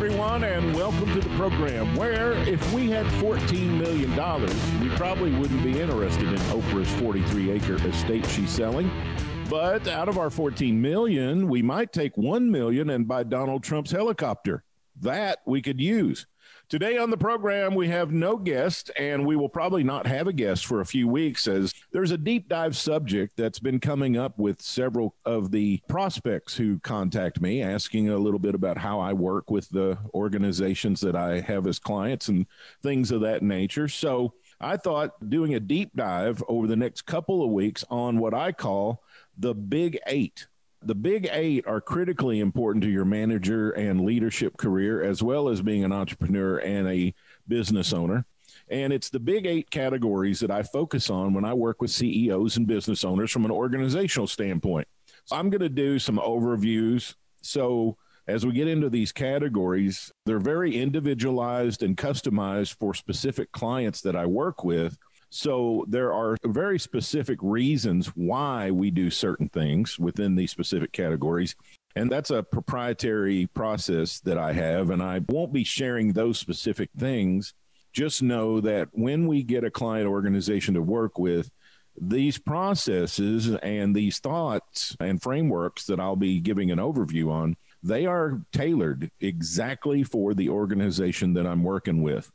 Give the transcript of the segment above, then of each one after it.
Everyone, and welcome to the program where if we had $14 million, we probably wouldn't be interested in Oprah's 43 acre estate she's selling. But out of our 14 million, we might take 1 million and buy Donald Trump's helicopter. That we could use. Today on the program, we have no guest, and we will probably not have a guest for a few weeks as there's a deep dive subject that's been coming up with several of the prospects who contact me asking a little bit about how I work with the organizations that I have as clients and things of that nature. So I thought doing a deep dive over the next couple of weeks on what I call the Big Eight. The big eight are critically important to your manager and leadership career, as well as being an entrepreneur and a business owner. And it's the big eight categories that I focus on when I work with CEOs and business owners from an organizational standpoint. So I'm going to do some overviews. So as we get into these categories, they're very individualized and customized for specific clients that I work with. So there are very specific reasons why we do certain things within these specific categories. And that's a proprietary process that I have. And I won't be sharing those specific things. Just know that when we get a client organization to work with, these processes and these thoughts and frameworks that I'll be giving an overview on, they are tailored exactly for the organization that I'm working with.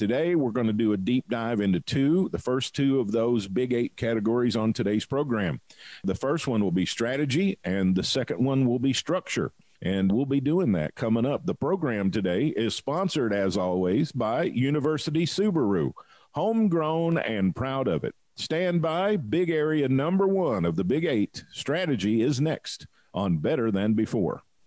Today, we're going to do a deep dive into two, the first two of those big eight categories on today's program. The first one will be strategy, and the second one will be structure. And we'll be doing that coming up. The program today is sponsored, as always, by University Subaru, homegrown and proud of it. Stand by, big area number one of the big eight. Strategy is next on Better Than Before.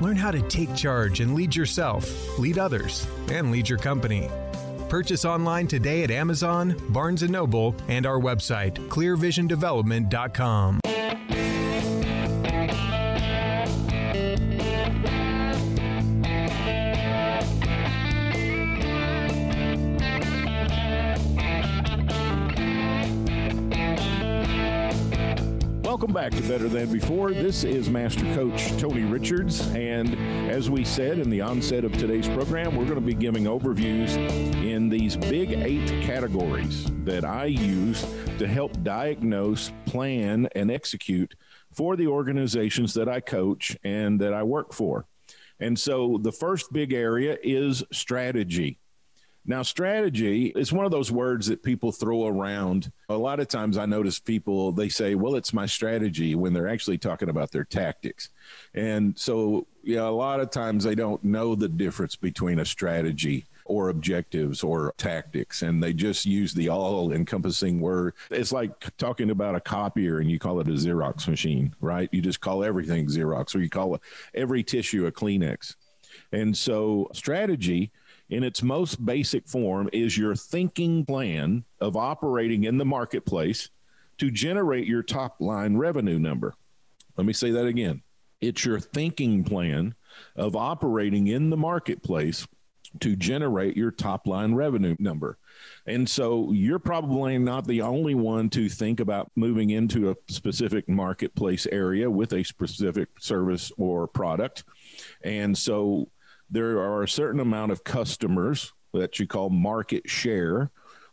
Learn how to take charge and lead yourself, lead others, and lead your company. Purchase online today at Amazon, Barnes & Noble, and our website, clearvisiondevelopment.com. Welcome back to Better Than Before. This is Master Coach Tony Richards. And as we said in the onset of today's program, we're going to be giving overviews in these big eight categories that I use to help diagnose, plan, and execute for the organizations that I coach and that I work for. And so the first big area is strategy. Now, strategy is one of those words that people throw around. A lot of times I notice people, they say, well, it's my strategy when they're actually talking about their tactics. And so, yeah, a lot of times they don't know the difference between a strategy or objectives or tactics. And they just use the all encompassing word. It's like talking about a copier and you call it a Xerox machine, right? You just call everything Xerox or you call every tissue a Kleenex. And so, strategy in its most basic form is your thinking plan of operating in the marketplace to generate your top line revenue number. Let me say that again. It's your thinking plan of operating in the marketplace to generate your top line revenue number. And so you're probably not the only one to think about moving into a specific marketplace area with a specific service or product. And so there are a certain amount of customers that you call market share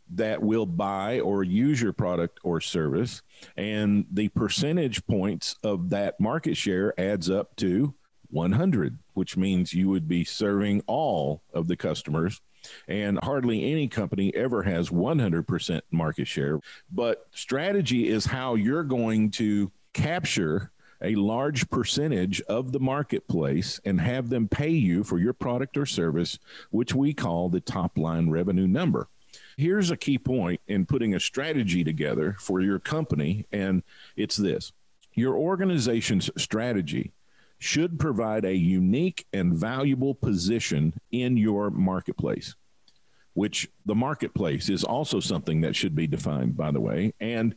that will buy or use your product or service. And the percentage points of that market share adds up to 100, which means you would be serving all of the customers. And hardly any company ever has 100% market share. But strategy is how you're going to capture a large percentage of the marketplace and have them pay you for your product or service, which we call the top line revenue number. Here's a key point in putting a strategy together for your company, and it's this your organization's strategy should provide a unique and valuable position in your marketplace which the marketplace is also something that should be defined, by the way. And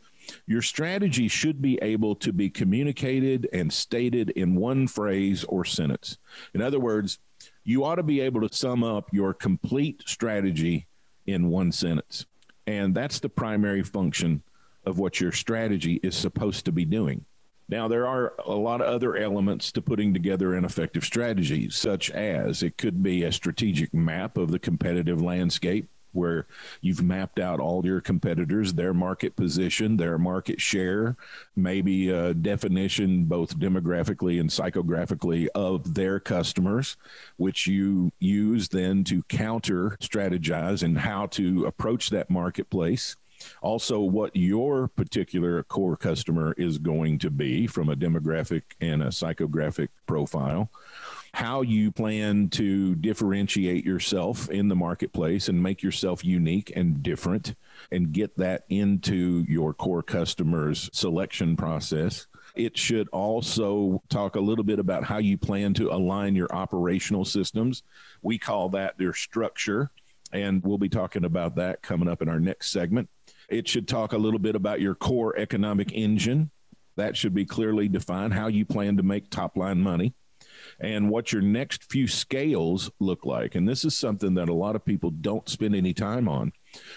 your strategy should be able to be communicated and stated in one phrase or sentence. In other words, you ought to be able to sum up your complete strategy in one sentence. And that's the primary function of what your strategy is supposed to be doing. Now, there are a lot of other elements to putting together an effective strategy, such as it could be a strategic map of the competitive landscape where you've mapped out all your competitors, their market position, their market share, maybe a definition both demographically and psychographically of their customers, which you use then to counter strategize and how to approach that marketplace. Also, what your particular core customer is going to be from a demographic and a psychographic profile how you plan to differentiate yourself in the marketplace and make yourself unique and different and get that into your core customers selection process. It should also talk a little bit about how you plan to align your operational systems. We call that their structure, and we'll be talking about that coming up in our next segment. It should talk a little bit about your core economic engine. That should be clearly defined, how you plan to make top line money and what your next few scales look like. And this is something that a lot of people don't spend any time on.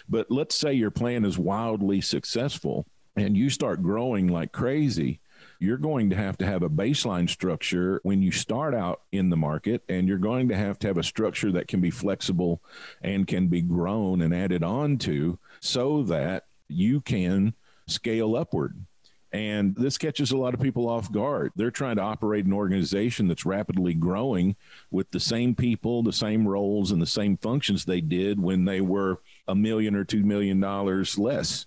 But let's say your plan is wildly successful and you start growing like crazy. You're going to have to have a baseline structure when you start out in the market, and you're going to have to have a structure that can be flexible and can be grown and added on to so that you can scale upward and this catches a lot of people off guard. They're trying to operate an organization that's rapidly growing with the same people, the same roles, and the same functions they did when they were a million or two million dollars less.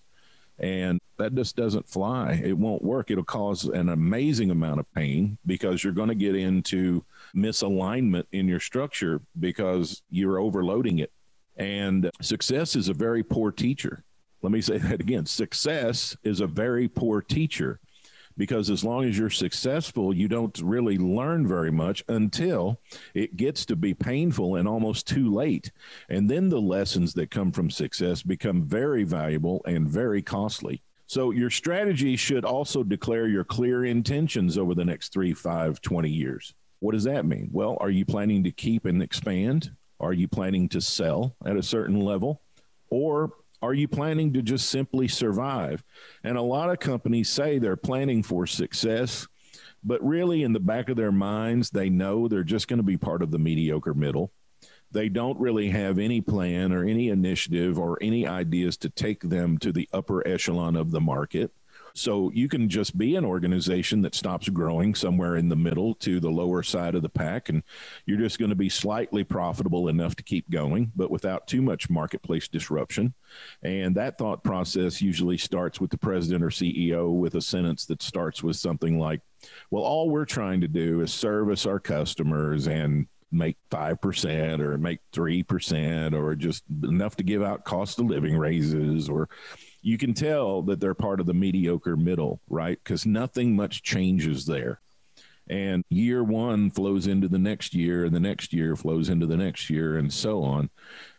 And that just doesn't fly. It won't work. It'll cause an amazing amount of pain because you're going to get into misalignment in your structure because you're overloading it. And success is a very poor teacher. Let me say that again. Success is a very poor teacher because as long as you're successful, you don't really learn very much until it gets to be painful and almost too late. And then the lessons that come from success become very valuable and very costly. So your strategy should also declare your clear intentions over the next three, five, 20 years. What does that mean? Well, are you planning to keep and expand? Are you planning to sell at a certain level? Or are you planning to just simply survive? And a lot of companies say they're planning for success, but really in the back of their minds, they know they're just going to be part of the mediocre middle. They don't really have any plan or any initiative or any ideas to take them to the upper echelon of the market. So you can just be an organization that stops growing somewhere in the middle to the lower side of the pack, and you're just going to be slightly profitable enough to keep going, but without too much marketplace disruption. And that thought process usually starts with the president or CEO with a sentence that starts with something like, well, all we're trying to do is service our customers and make 5% or make 3% or just enough to give out cost of living raises or you can tell that they're part of the mediocre middle, right? Because nothing much changes there. And year one flows into the next year, and the next year flows into the next year, and so on.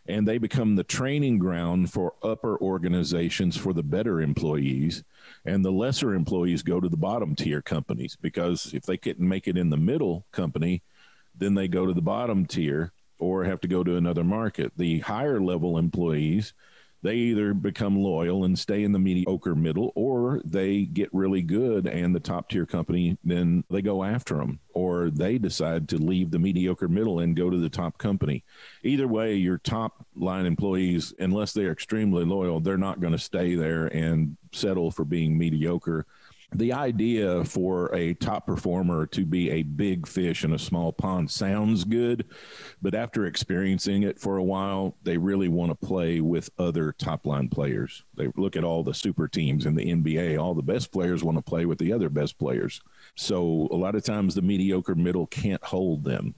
And they become the training ground for upper organizations for the better employees. And the lesser employees go to the bottom tier companies because if they couldn't make it in the middle company, then they go to the bottom tier or have to go to another market. The higher level employees they either become loyal and stay in the mediocre middle or they get really good and the top tier company then they go after them or they decide to leave the mediocre middle and go to the top company. Either way your top line employees unless they're extremely loyal they're not going to stay there and settle for being mediocre the idea for a top performer to be a big fish in a small pond sounds good, but after experiencing it for a while, they really want to play with other top line players. They look at all the super teams in the NBA, all the best players want to play with the other best players. So a lot of times the mediocre middle can't hold them.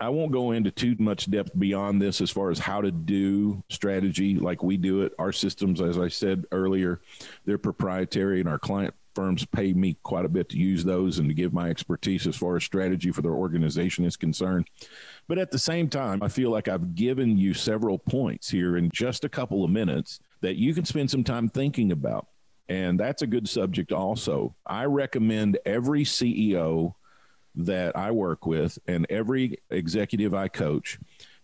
I won't go into too much depth beyond this as far as how to do strategy like we do it. Our systems, as I said earlier, they're proprietary and our client firms pay me quite a bit to use those and to give my expertise as far as strategy for their organization is concerned. But at the same time, I feel like I've given you several points here in just a couple of minutes that you can spend some time thinking about. And that's a good subject also. I recommend every CEO that I work with and every executive I coach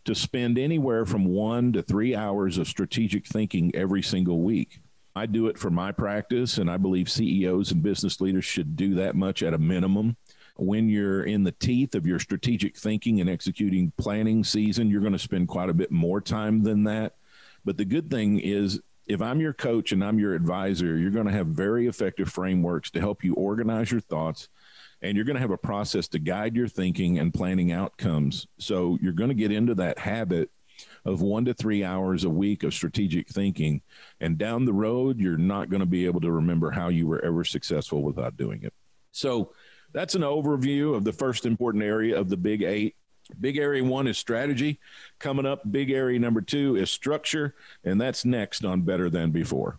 to spend anywhere from one to three hours of strategic thinking every single week. I do it for my practice, and I believe CEOs and business leaders should do that much at a minimum. When you're in the teeth of your strategic thinking and executing planning season, you're going to spend quite a bit more time than that. But the good thing is, if I'm your coach and I'm your advisor, you're going to have very effective frameworks to help you organize your thoughts and you're going to have a process to guide your thinking and planning outcomes. So you're going to get into that habit of one to three hours a week of strategic thinking. And down the road, you're not going to be able to remember how you were ever successful without doing it. So that's an overview of the first important area of the big eight. Big area one is strategy. Coming up, big area number two is structure. And that's next on Better Than Before.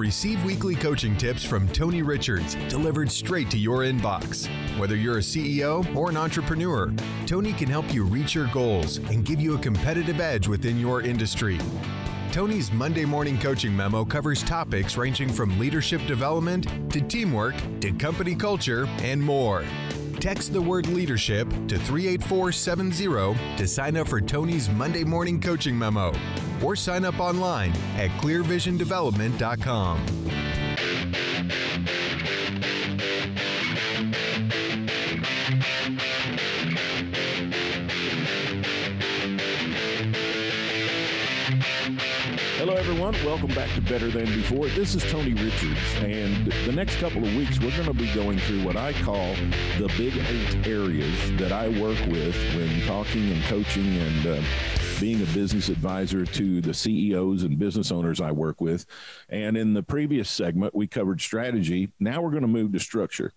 Receive weekly coaching tips from Tony Richards delivered straight to your inbox. Whether you're a CEO or an entrepreneur, Tony can help you reach your goals and give you a competitive edge within your industry. Tony's Monday morning coaching memo covers topics ranging from leadership development to teamwork to company culture and more. Text the word leadership to 38470 to sign up for Tony's Monday morning coaching memo or sign up online at clearvisiondevelopment.com. Welcome back to Better Than Before. This is Tony Richards, and the next couple of weeks, we're going to be going through what I call the big eight areas that I work with when talking and coaching and uh, being a business advisor to the CEOs and business owners I work with. And in the previous segment, we covered strategy. Now we're going to move to structure.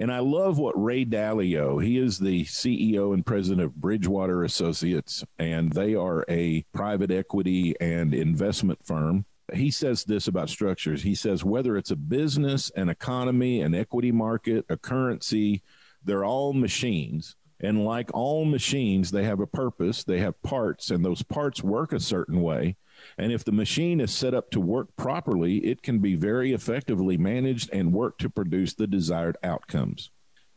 And I love what Ray Dalio, he is the CEO and president of Bridgewater Associates, and they are a private equity and investment firm. He says this about structures. He says, whether it's a business, an economy, an equity market, a currency, they're all machines. And like all machines, they have a purpose, they have parts, and those parts work a certain way. And if the machine is set up to work properly, it can be very effectively managed and work to produce the desired outcomes.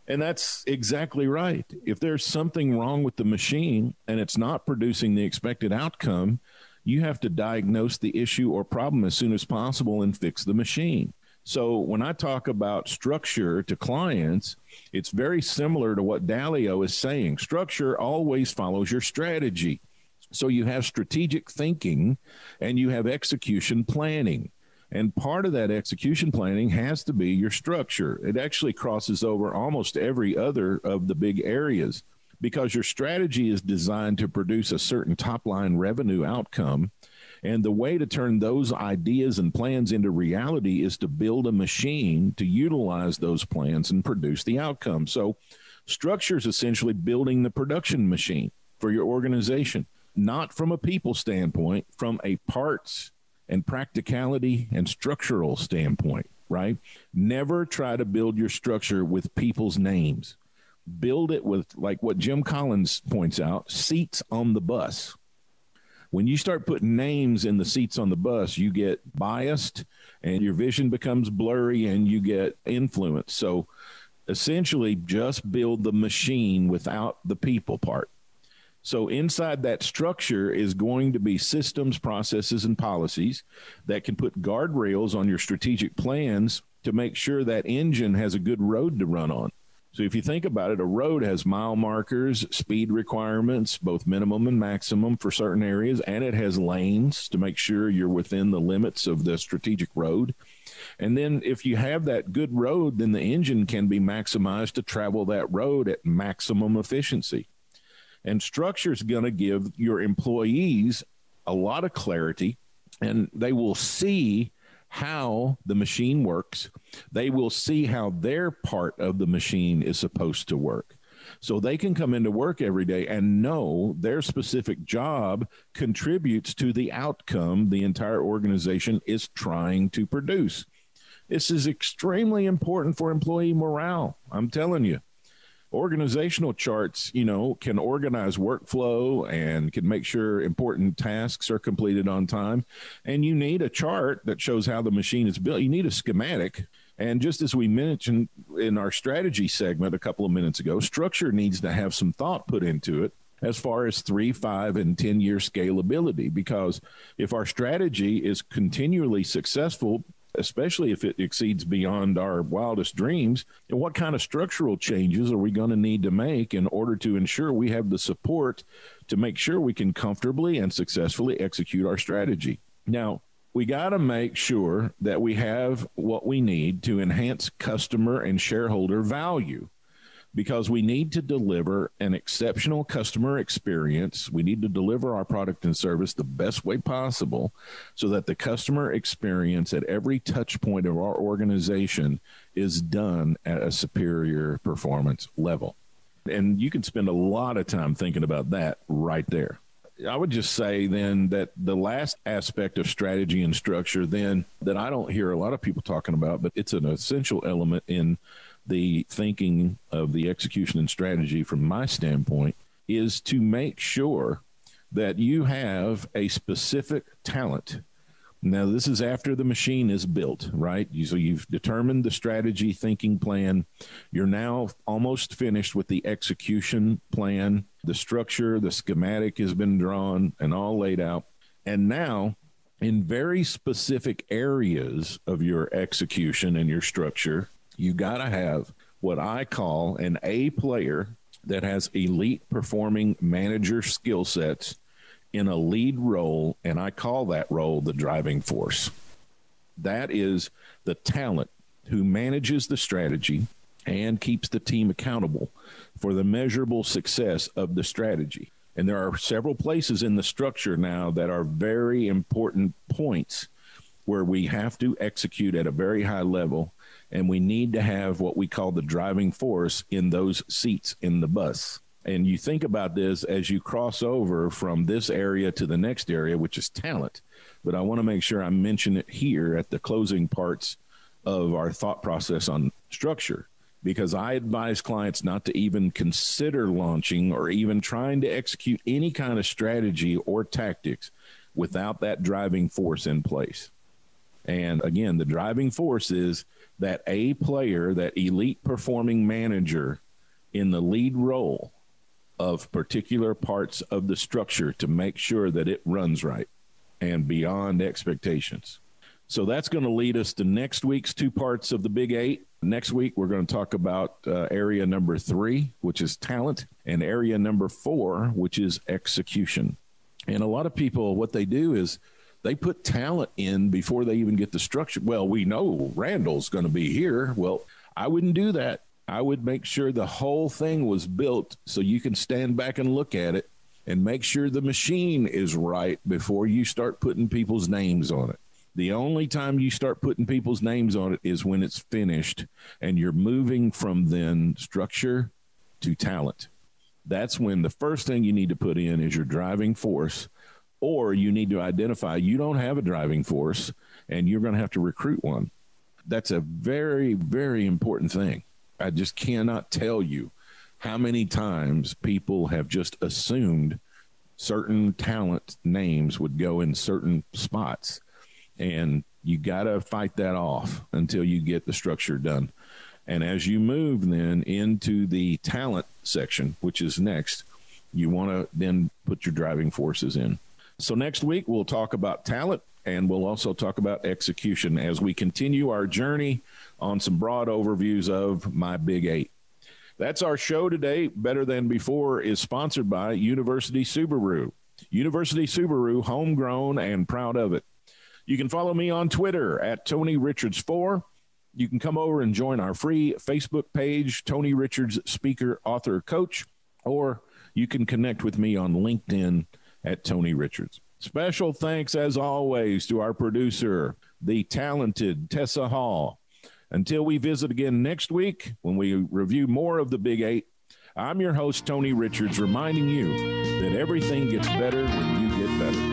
And that's exactly right. If there's something wrong with the machine and it's not producing the expected outcome, you have to diagnose the issue or problem as soon as possible and fix the machine. So when I talk about structure to clients, it's very similar to what Dalio is saying. Structure always follows your strategy. So you have strategic thinking and you have execution planning. And part of that execution planning has to be your structure. It actually crosses over almost every other of the big areas because your strategy is designed to produce a certain top line revenue outcome. And the way to turn those ideas and plans into reality is to build a machine to utilize those plans and produce the outcome. So, structure is essentially building the production machine for your organization, not from a people standpoint, from a parts and practicality and structural standpoint, right? Never try to build your structure with people's names. Build it with, like what Jim Collins points out, seats on the bus. When you start putting names in the seats on the bus, you get biased and your vision becomes blurry and you get influence. So essentially, just build the machine without the people part. So inside that structure is going to be systems, processes, and policies that can put guardrails on your strategic plans to make sure that engine has a good road to run on. So if you think about it, a road has mile markers, speed requirements, both minimum and maximum for certain areas, and it has lanes to make sure you're within the limits of the strategic road. And then if you have that good road, then the engine can be maximized to travel that road at maximum efficiency. And structure is going to give your employees a lot of clarity and they will see how the machine works. They will see how their part of the machine is supposed to work. So they can come into work every day and know their specific job contributes to the outcome the entire organization is trying to produce. This is extremely important for employee morale. I'm telling you organizational charts, you know, can organize workflow and can make sure important tasks are completed on time. And you need a chart that shows how the machine is built. You need a schematic. And just as we mentioned in our strategy segment a couple of minutes ago, structure needs to have some thought put into it as far as three, five, and 10 year scalability. Because if our strategy is continually successful, especially if it exceeds beyond our wildest dreams. And what kind of structural changes are we going to need to make in order to ensure we have the support to make sure we can comfortably and successfully execute our strategy? Now, we got to make sure that we have what we need to enhance customer and shareholder value because we need to deliver an exceptional customer experience. We need to deliver our product and service the best way possible so that the customer experience at every touch point of our organization is done at a superior performance level. And you can spend a lot of time thinking about that right there. I would just say then that the last aspect of strategy and structure, then that I don't hear a lot of people talking about, but it's an essential element in the thinking of the execution and strategy from my standpoint is to make sure that you have a specific talent. Now, this is after the machine is built, right? So you've determined the strategy thinking plan. You're now almost finished with the execution plan. The structure, the schematic has been drawn and all laid out. And now, in very specific areas of your execution and your structure, you got to have what I call an A player that has elite performing manager skill sets in a lead role, and I call that role the driving force. That is the talent who manages the strategy and keeps the team accountable for the measurable success of the strategy. And there are several places in the structure now that are very important points where we have to execute at a very high level and we need to have what we call the driving force in those seats in the bus. And you think about this as you cross over from this area to the next area, which is talent. But I want to make sure I mention it here at the closing parts of our thought process on structure because I advise clients not to even consider launching or even trying to execute any kind of strategy or tactics without that driving force in place. And again, the driving force is that A player, that elite performing manager in the lead role of particular parts of the structure to make sure that it runs right and beyond expectations. So that's going to lead us to next week's two parts of the Big Eight. Next week, we're going to talk about uh, area number three, which is talent, and area number four, which is execution. And a lot of people, what they do is they put talent in before they even get the structure. Well, we know Randall's going to be here. Well, I wouldn't do that. I would make sure the whole thing was built so you can stand back and look at it and make sure the machine is right before you start putting people's names on it. The only time you start putting people's names on it is when it's finished and you're moving from then structure to talent. That's when the first thing you need to put in is your driving force, or you need to identify you don't have a driving force and you're going to have to recruit one. That's a very, very important thing. I just cannot tell you how many times people have just assumed certain talent names would go in certain spots and you got to fight that off until you get the structure done. And as you move then into the talent section, which is next, you want to then put your driving forces in. So next week we'll talk about talent and we'll also talk about execution as we continue our journey on some broad overviews of my Big Eight. That's our show today. Better Than Before is sponsored by University Subaru. University Subaru, homegrown and proud of it. You can follow me on Twitter at Tony Richards4. You can come over and join our free Facebook page, Tony Richards Speaker, Author, Coach, or you can connect with me on LinkedIn at Tony Richards. Special thanks, as always, to our producer, the talented Tessa Hall. Until we visit again next week when we review more of the Big Eight, I'm your host, Tony Richards, reminding you that everything gets better when you get better.